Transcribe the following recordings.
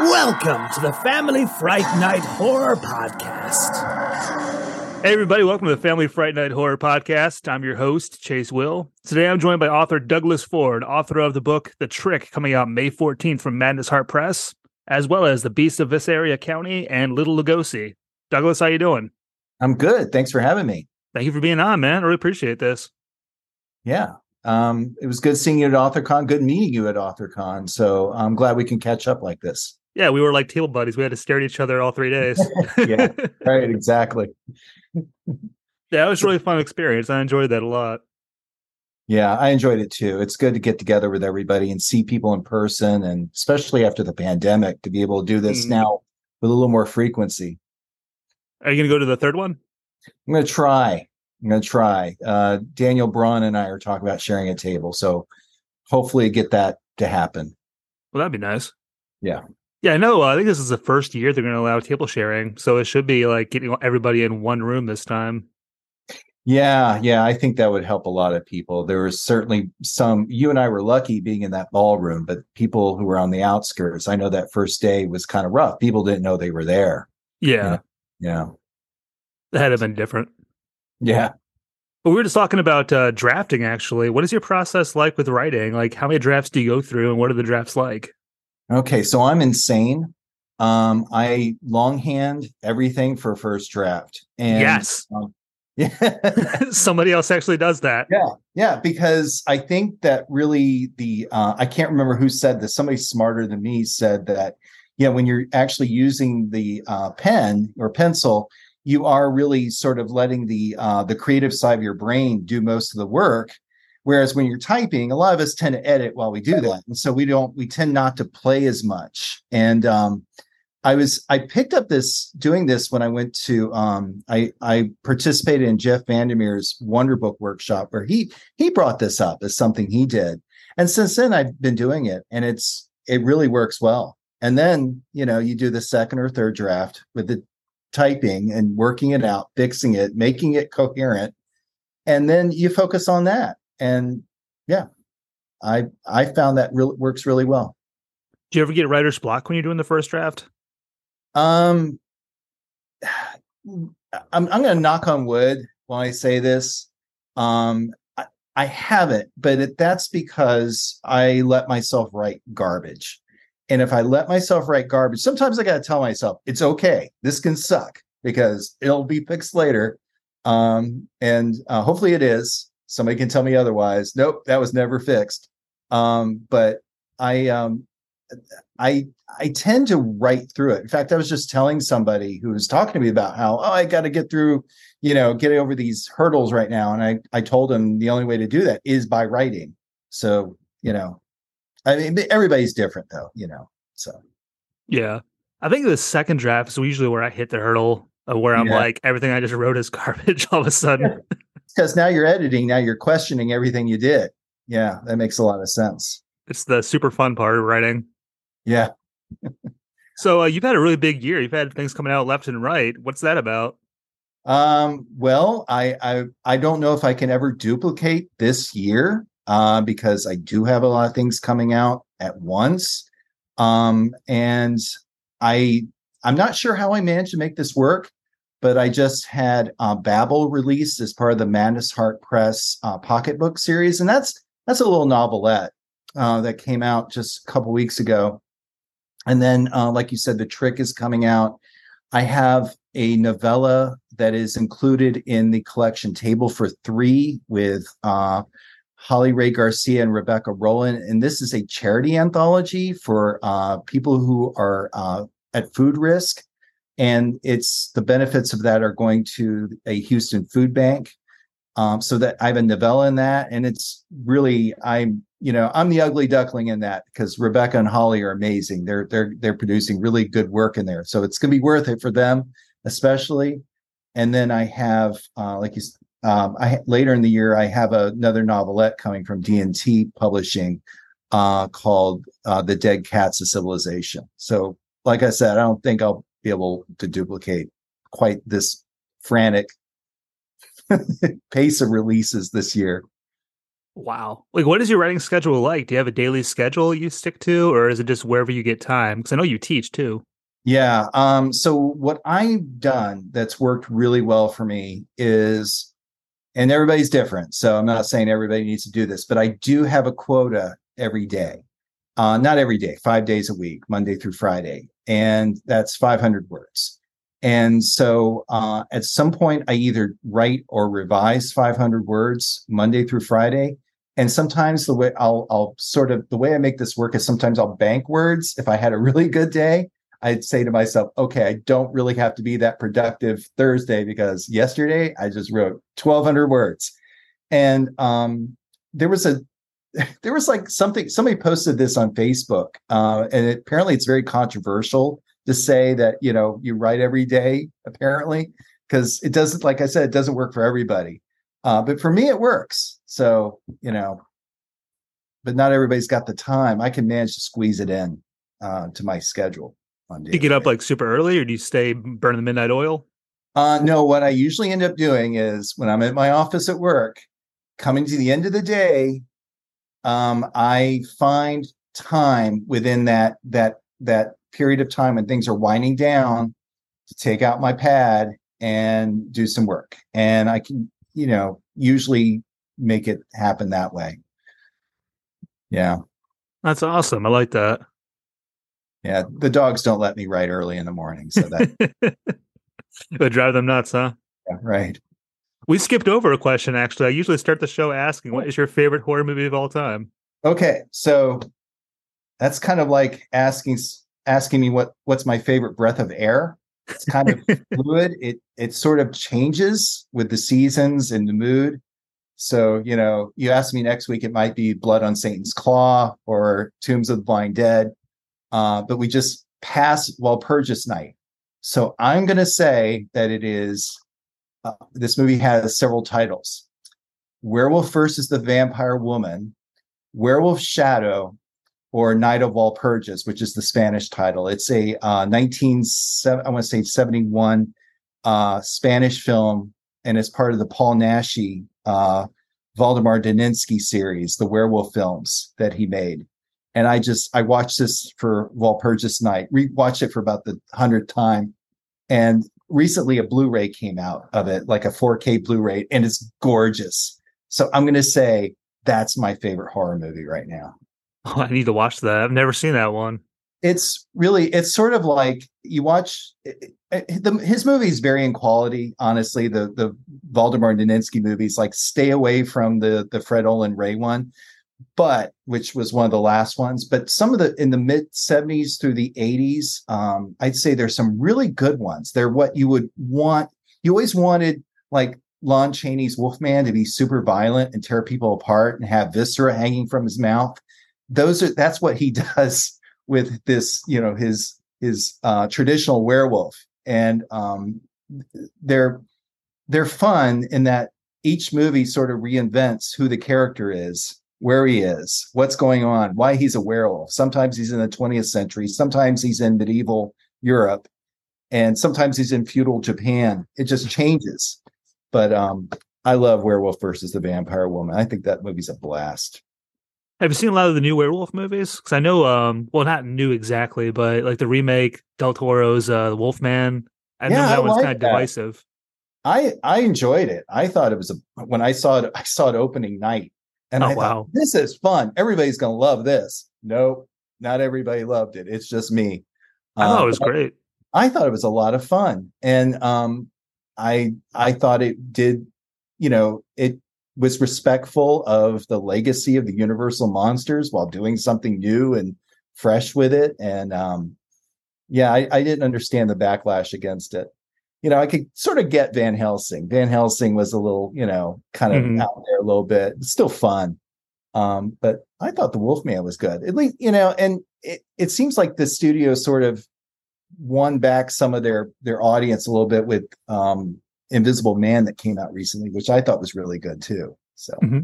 Welcome to the Family Fright Night Horror Podcast. Hey, everybody, welcome to the Family Fright Night Horror Podcast. I'm your host, Chase Will. Today I'm joined by author Douglas Ford, author of the book The Trick, coming out May 14th from Madness Heart Press, as well as The Beast of Visaria County and Little Lugosi. Douglas, how you doing? I'm good. Thanks for having me. Thank you for being on, man. I really appreciate this. Yeah. Um, it was good seeing you at AuthorCon, good meeting you at AuthorCon. So I'm glad we can catch up like this. Yeah, we were like table buddies. We had to stare at each other all three days. yeah, right, exactly. yeah, it was really fun experience. I enjoyed that a lot. Yeah, I enjoyed it too. It's good to get together with everybody and see people in person, and especially after the pandemic, to be able to do this mm. now with a little more frequency. Are you going to go to the third one? I'm going to try. I'm going to try. Uh, Daniel Braum and I are talking about sharing a table, so hopefully get that to happen. Well, that'd be nice. Yeah. Yeah, I know. Uh, I think this is the first year they're going to allow table sharing, so it should be like getting everybody in one room this time. Yeah, yeah, I think that would help a lot of people. There was certainly some. You and I were lucky being in that ballroom, but people who were on the outskirts, I know that first day was kind of rough. People didn't know they were there. Yeah, you know? yeah, that had been different. Yeah, but we were just talking about uh, drafting. Actually, what is your process like with writing? Like, how many drafts do you go through, and what are the drafts like? Okay, so I'm insane. Um, I longhand everything for first draft. And yes. Um, yeah. Somebody else actually does that. Yeah. Yeah. Because I think that really the uh, I can't remember who said this. Somebody smarter than me said that, yeah, when you're actually using the uh, pen or pencil, you are really sort of letting the uh, the creative side of your brain do most of the work Whereas when you're typing, a lot of us tend to edit while we do that. And so we don't, we tend not to play as much. And um, I was, I picked up this doing this when I went to, um, I, I participated in Jeff Vandermeer's Wonder Book workshop where he, he brought this up as something he did. And since then I've been doing it and it's, it really works well. And then, you know, you do the second or third draft with the typing and working it out, fixing it, making it coherent. And then you focus on that and yeah, I I found that really works really well. Do you ever get writer's block when you're doing the first draft? Um, I'm I'm going to knock on wood while I say this. Um, I, I haven't, but it, that's because I let myself write garbage. And if I let myself write garbage, sometimes I got to tell myself it's okay. This can suck because it'll be fixed later. Um, and uh, hopefully it is somebody can tell me otherwise. Nope that was never fixed. Um, but i um, i i tend to write through it. In fact i was just telling somebody who was talking to me about how oh i got to get through you know get over these hurdles right now. And i i told him the only way to do that is by writing. So you know i mean everybody's different though you know so. Yeah. I think the second draft is usually where i hit the hurdle of where i'm yeah. like everything i just wrote is garbage all of a sudden because now you're editing, now you're questioning everything you did. Yeah, that makes a lot of sense. It's the super fun part of writing. Yeah. so uh, you've had a really big year. You've had things coming out left and right. What's that about? Um, well, I, I I don't know if I can ever duplicate this year uh, because I do have a lot of things coming out at once. Um, and I I'm not sure how I managed to make this work but I just had uh, Babel released as part of the Madness Heart Press uh, pocketbook series, and that's that's a little novelette uh, that came out just a couple weeks ago. And then, uh, like you said, the trick is coming out. I have a novella that is included in the collection Table for Three with uh, Holley Rae Garcia and Rebecca Rowland, and this is a charity anthology for uh, people who are at food risk and it's the benefits of that are going to a Houston food bank. Um, so that I have a novella in that, and it's really I'm you know I'm the ugly duckling in that because Rebecca and Holley are amazing. They're they're they're producing really good work in there, so it's going to be worth it for them, especially. And then I have uh, like you um, I later in the year I have another novelette coming from D&T Publishing uh, called uh, "The Dead Cats of Civilization." So, like I said, I don't think I'll be able to duplicate quite this frantic pace of releases this year. Wow. Like, what is your writing schedule like? Do you have a daily schedule you stick to, or is it just wherever you get time? Because I know you teach too. Yeah. Um, so what I've done that's worked really well for me is, and everybody's different. So I'm not saying everybody needs to do this, but I do have a quota every day. Uh, not every day, five days a week, Monday through Friday. And that's 500 words. And so uh, at some point, I either write or revise 500 words Monday through Friday. And sometimes the way I'll, I'll sort of, the way I make this work is sometimes I'll bank words. If I had a really good day, I'd say to myself, okay, I don't really have to be that productive Thursday because yesterday I just wrote 1200 words. And um, there was a, there was like something, somebody posted this on Facebook uh, and it, apparently it's very controversial to say that you know you write every day apparently because it doesn't like i said it doesn't work for everybody. Uh, but for me it works. So you know but not everybody's got the time. I can manage to squeeze it in uh, to my schedule on do you get up like super early or do you stay burning the midnight oil? Uh, no what i usually end up doing is when i'm at my office at work coming to the end of the day um, i find time within that that that period of time when things are winding down to take out my pad and do some work. And I can, you know, usually make it happen that way. Yeah. That's awesome. I like that. Yeah. The dogs don't let me write early in the morning. So that would drive them nuts, huh? Yeah, right. We skipped over a question actually. I usually start the show asking, what is your favorite horror movie of all time? Okay. So that's kind of like asking asking me what what's my favorite breath of air. It's kind of fluid. It it sort of changes with the seasons and the mood. So, you know, you ask me next week, it might be Blood on Satan's Claw or Tombs of the Blind Dead. Uh, but we just pass Walpurgis Night. So I'm going to say that it is, uh, this movie has several titles Werewolf versus the Vampire Woman, Werewolf Shadow, or Night of Walpurgis, which is the Spanish title. It's a uh, 19 I want to say 71 uh, Spanish film, and it's part of the Paul Naschy uh, Waldemar Daninsky series, the werewolf films that he made. And I just I watched this for Walpurgis Night, rewatched it for about the hundredth time, and recently a Blu-ray came out of it, like a 4K Blu-ray, and it's gorgeous. So I'm going to say that's my favorite horror movie right now. Oh, I need to watch that. I've never seen that one. It's really, it's sort of like you watch it, it, the, his movies vary in quality. Honestly, the the Waldemar Daninsky movies, like stay away from the the Fred Olen Ray one, but which was one of the last ones. But some of the in the mid '70s through the '80s, um, I'd say there's some really good ones. They're what you would want. You always wanted like Lon Chaney's Wolfman to be super violent and tear people apart and have viscera hanging from his mouth those are that's what he does with this you know his his uh, traditional werewolf and um, they're they're fun in that each movie sort of reinvents who the character is where he is what's going on why he's a werewolf sometimes he's in the 20th century sometimes he's in medieval europe and sometimes he's in feudal japan it just changes but um i love werewolf versus the vampire woman i think that movie's a blast have you seen a lot of the new werewolf movies? Because I know, um, well, not new exactly, but like the remake, Del Toro's uh, Wolfman. I yeah, know that I one's like kind of divisive. I I enjoyed it. I thought it was a when I saw it. I saw it opening night, and oh, I wow. thought this is fun. Everybody's gonna love this. Nope, not everybody loved it. It's just me. I thought it um, was great. I, I thought it was a lot of fun, and um, I I thought it did. You know, it was respectful of the legacy of the Universal monsters while doing something new and fresh with it. And um, yeah, I, I, didn't understand the backlash against it. You know, I could sort of get Van Helsing. Van Helsing was a little, you know, kind of mm-hmm. out there a little bit. Still fun. Um, but I thought the Wolfman was good. At least, you know, and it, it seems like the studio sort of won back some of their their audience a little bit with um Invisible Man that came out recently, which I thought was really good too. So. Mm-hmm.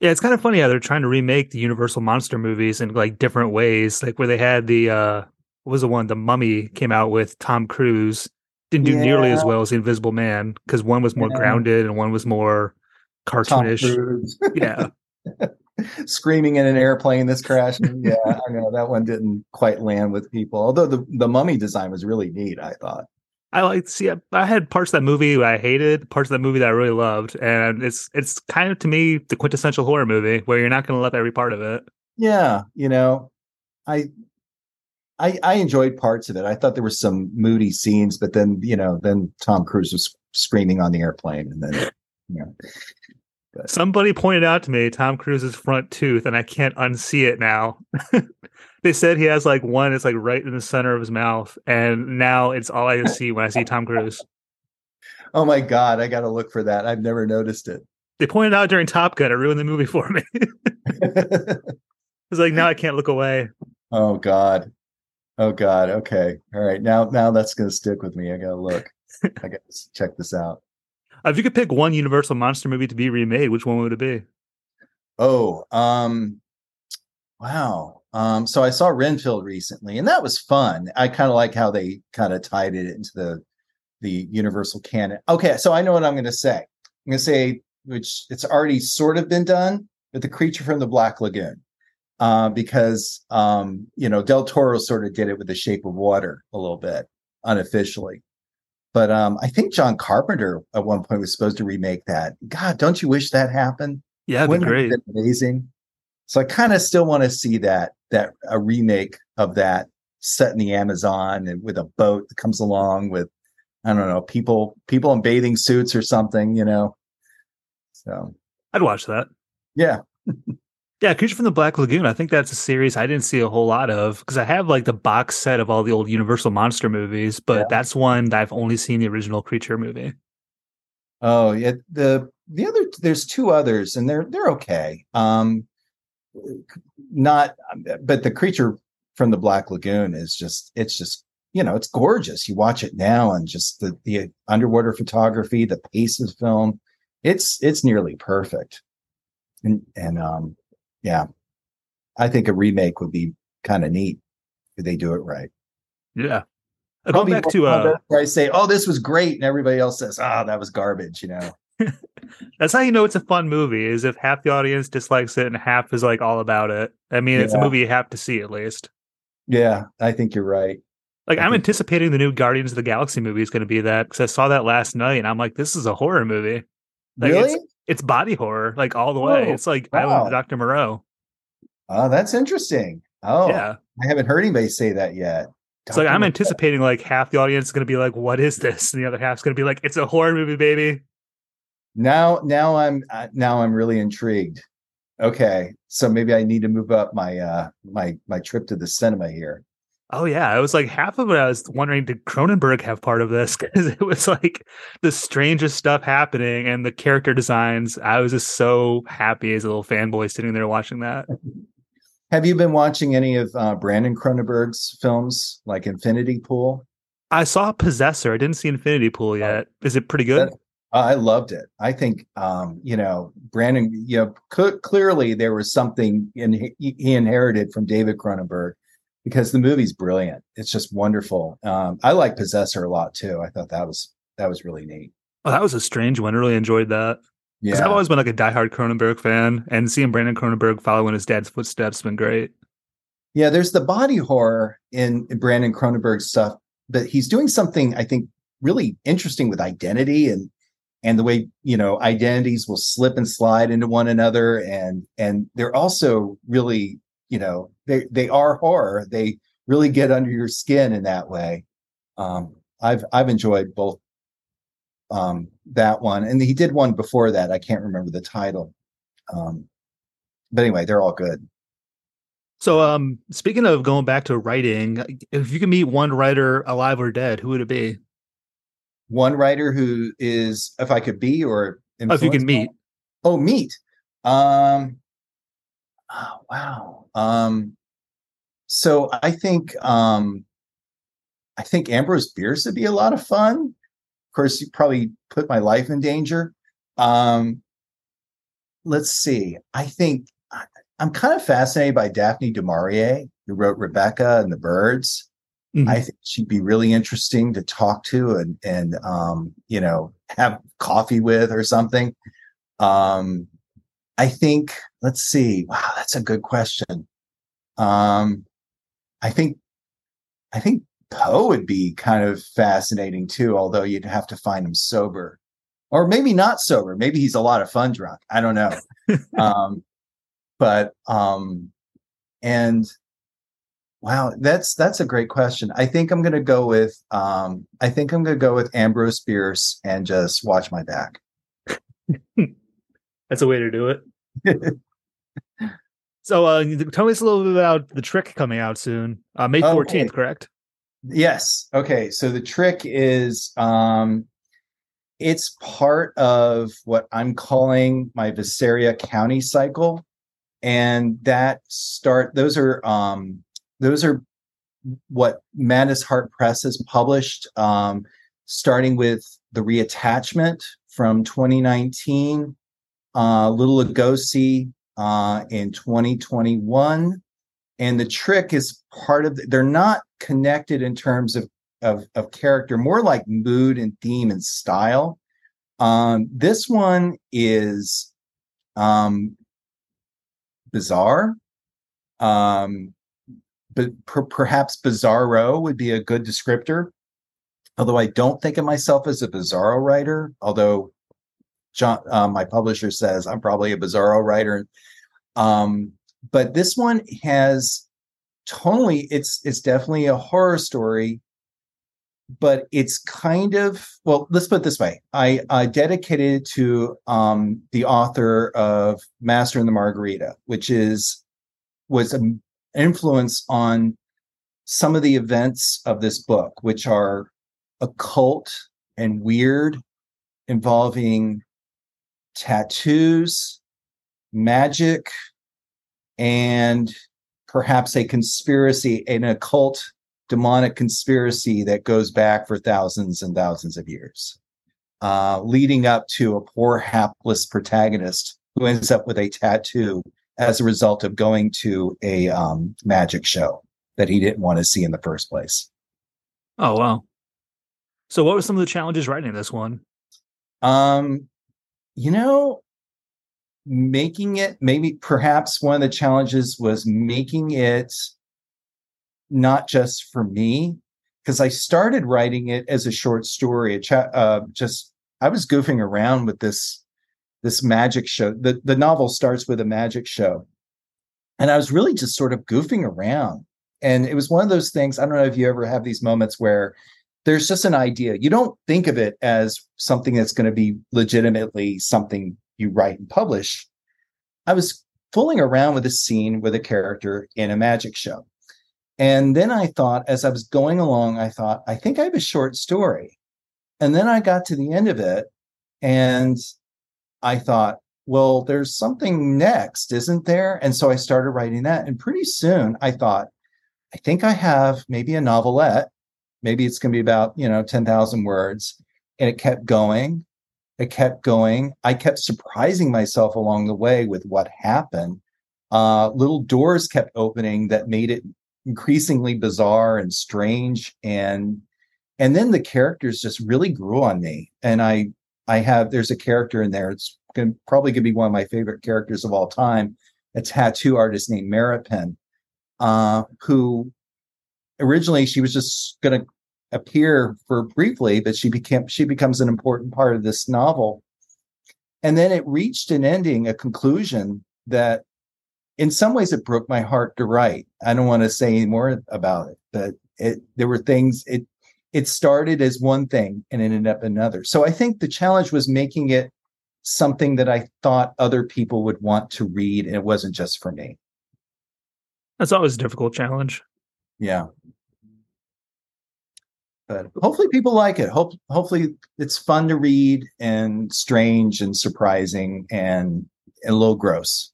Yeah, it's kind of funny how they're trying to remake the Universal monster movies in like different ways. Like where they had the uh what was the one the Mummy came out with Tom Cruise didn't do yeah. nearly as well as the Invisible Man because one was more yeah. grounded and one was more cartoonish. Yeah. screaming in an airplane that's crashing. Yeah, I know that one didn't quite land with people. Although the the mummy design was really neat, I thought. I like see. I, I had parts of that movie I hated, parts of that movie that I really loved, and it's it's kind of to me the quintessential horror movie where you're not going to love every part of it. Yeah, you know, I. I, I enjoyed parts of it. I thought there were some moody scenes, but then you know, then Tom Cruise was screaming on the airplane, and then you know, Somebody pointed out to me Tom Cruise's front tooth, and I can't unsee it now. they said he has like one, it's like right in the center of his mouth, and now it's all I see when I see Tom Cruise. oh my god, I got to look for that. I've never noticed it. They pointed out during Top Gun, it ruined the movie for me. it's like now I can't look away. oh god, oh god. Okay, all right. Now now that's gonna stick with me. I gotta look. I gotta check this out. If you could pick one Universal monster movie to be remade, which one would it be? Oh, um, wow. Um, so I saw Renfield recently, and that was fun. I kind of like how they kind of tied it into the the Universal canon. Okay, so I know what I'm going to say. I'm going to say, which it's already sort of been done, but the creature from the Black Lagoon, uh, because um, you know Del Toro sort of did it with The Shape of Water a little bit unofficially. But um, I think John Carpenter at one point was supposed to remake that. God, don't you wish that happened? Yeah, that'd be Wouldn't great. have been amazing. So I kind of still want to see that that a remake of that set in the Amazon and with a boat that comes along with I don't know people people in bathing suits or something, you know. So I'd watch that. yeah, Yeah, Creature from the Black Lagoon. I think that's a series I didn't see a whole lot of because I have like the box set of all the old Universal monster movies, but Yeah. that's one that I've only seen the original Creature movie. Oh yeah, the the other there's two others and they're they're okay. Um not but the creature from the Black Lagoon is just it's just you know it's gorgeous. You watch it now and just the the underwater photography, the pace of the film, it's it's nearly perfect. And and um yeah. I think a remake would be kind of neat if they do it right. Yeah. Uh, Going back to uh, where I say, "Oh, this was great," and everybody else says, "Ah, that was garbage," you know. that's how you know it's a fun movie is if half the audience dislikes it and half is like all about it. I mean, it's a movie you have to see at least. Yeah, I think you're right. Like I I'm think- anticipating the new Guardians of the Galaxy movie is going to be that because I saw that last night and I'm like, this is a horror movie. Like, really? It's body horror, like all the way. Oh, it's like Island wow. of Dr. Moreau. Oh, that's interesting. Oh, Yeah. I haven't heard anybody say that yet. It's like I'm Moreau. anticipating like half the audience is going to be like, "What is this?" and the other half's going to be like, "It's a horror movie, baby." now. Now I'm uh, now I'm really intrigued. Okay, so maybe I need to move up my uh my my trip to the cinema here. Oh yeah, it was like half of it. I was wondering, did Cronenberg have part of this? Because it was like the strangest stuff happening, and the character designs. I was just so happy as a little fanboy sitting there watching that. Have you been watching any of uh, Brandon Cronenberg's films, like Infinity Pool? I saw Possessor. I didn't see Infinity Pool yet. Is it pretty good? That- I loved it. I think, um, you know, Brandon, you know, cl- clearly there was something in, he, he inherited from David Cronenberg because the movie's brilliant. It's just wonderful. Um, I like Possessor a lot too. I thought that was that was really neat. Oh, that was a strange one. I really enjoyed that. Yeah, I've always been like a diehard Cronenberg fan, and seeing Brandon Cronenberg follow in his dad's footsteps has been great. yeah. There's the body horror in, in Brandon Cronenberg's stuff, but he's doing something I think really interesting with identity and and the way you know identities will slip and slide into one another and and they're also really you know they they are horror. They really get under your skin in that way. Um i've i've enjoyed both um that one and he did one before that. I can't remember the title. Um but anyway they're all good. So, um, speaking of going back to writing, if you could meet one writer, alive or dead, who would it be? one writer who is if i could be or Oh, if you can meet, oh meet. Um oh, wow. Um so i think um i think ambrose bierce would be a lot of fun of course you probably put my life in danger um let's see i think I- i'm kind of fascinated by daphne du maurier who wrote rebecca and the birds Mhm. I think she'd be really interesting to talk to and and um, you know have coffee with or something. Um, I think, let's see. Wow, that's a good question. Um, I think, I think Poe would be kind of fascinating too, although you'd have to find him sober or maybe not sober. Maybe he's a lot of fun drunk. I don't know. um, but, um, and wow, that's, that's a great question. I think I'm going to go with, um, I think I'm going to go with Ambrose Bierce and just watch my back. that's a way to do it. so, uh, tell me a little bit about the trick coming out soon, uh, May fourteenth, okay. correct? Yes. Okay. So the trick is, um, it's part of what I'm calling my Visaria County cycle, and that start. Those are um, those are what Madness Heart Press has published, um, starting with the reattachment from 2019 uh, Little Lugosi uh, in 2021. And the trick is part of, the, they're not connected in terms of, of, of character, more like mood and theme and style. Um, this one is um, bizarre. Um, but per- perhaps bizarro would be a good descriptor. Although I don't think of myself as a bizarro writer, although John, uh, my publisher says I'm probably a bizarro writer. Um, but this one has totally it's it's definitely a horror story, but it's kind of well. Let's put it this way: I, I dedicated it to um, the author of Master and the Margarita, which is was an influence on some of the events of this book, which are occult and weird, involving tattoos, magic, and perhaps a conspiracy, an occult demonic conspiracy that goes back for thousands and thousands of years, uh, leading up to a poor, hapless protagonist who ends up with a tattoo as a result of going to a um, magic show that he didn't want to see in the first place. Oh wow! So, what were some of the challenges writing this one? Um, you know, making it maybe perhaps one of the challenges was making it not just for me because I started writing it as a short story. A cha- uh, just I was goofing around with this this magic show. The the novel starts with a magic show, and I was really just sort of goofing around. And it was one of those things. I don't know if you ever have these moments where there's just an idea. You don't think of it as something that's going to be legitimately something you write and publish. I was fooling around with a scene with a character in a magic show. And then I thought, as I was going along, I thought, I think I have a short story. And then I got to the end of it and I thought, well, there's something next, isn't there? And so I started writing that. And pretty soon I thought, I think I have maybe a novelette maybe it's going to be about you know 10,000 words. And it kept going. It kept going. I kept surprising myself along the way with what happened. Uh, little doors kept opening that made it increasingly bizarre and strange. And and then the characters just really grew on me. And i i have there's a character in there. It's going probably going to be one of my favorite characters of all time a tattoo artist named Maripin, uh, who originally she was just going to appear for briefly, but she became she becomes an important part of this novel. And then it reached an ending, a conclusion that in some ways it broke my heart to write. I don't want to say any more about it, but it there were things it it started as one thing and ended up another. So I think the challenge was making it something that I thought other people would want to read, and it wasn't just for me. That's always a difficult challenge. Yeah. But hopefully people like it. Hope hopefully it's fun to read and strange and surprising and, and a little gross.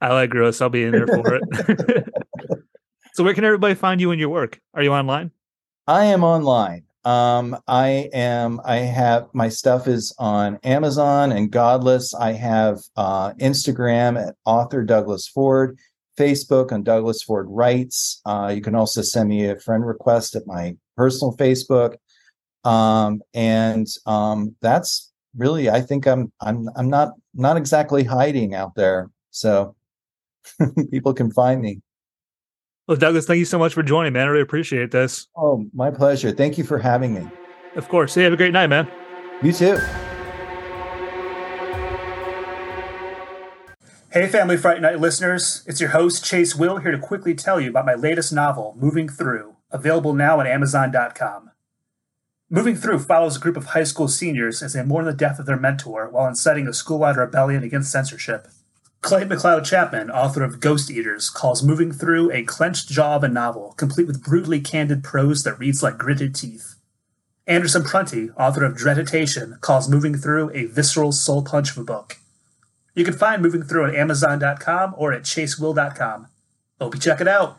I like gross. I'll be in there for it. so where can everybody find you and your work? Are you online? I am online. Um, I am. I have my stuff is on Amazon and Godless. I have uh, Instagram at author Douglas Ford. Facebook on Douglas Ford Writes. Uh, you can also send me a friend request at my personal Facebook. Um, and um, that's really, I think I'm I'm I'm not not exactly hiding out there. So people can find me. Well, Douglas, thank you so much for joining, man. I really appreciate this. Oh, my pleasure. Thank you for having me. Of course. Hey, have a great night, man. You too. Hey, Family Fright Night listeners. It's your host, Chase Will, here to quickly tell you about my latest novel, Moving Through, available now at Amazon.com. Moving Through follows a group of high school seniors as they mourn the death of their mentor while inciting a school-wide rebellion against censorship. Clay McLeod Chapman, author of Ghost Eaters, calls Moving Through a clenched jaw of a novel, complete with brutally candid prose that reads like gritted teeth. Andersen Prunty, author of Dreaditation, calls Moving Through a visceral soul punch of a book. You can find Moving Through at Amazon.com or at chasewill.com. Hope you check it out.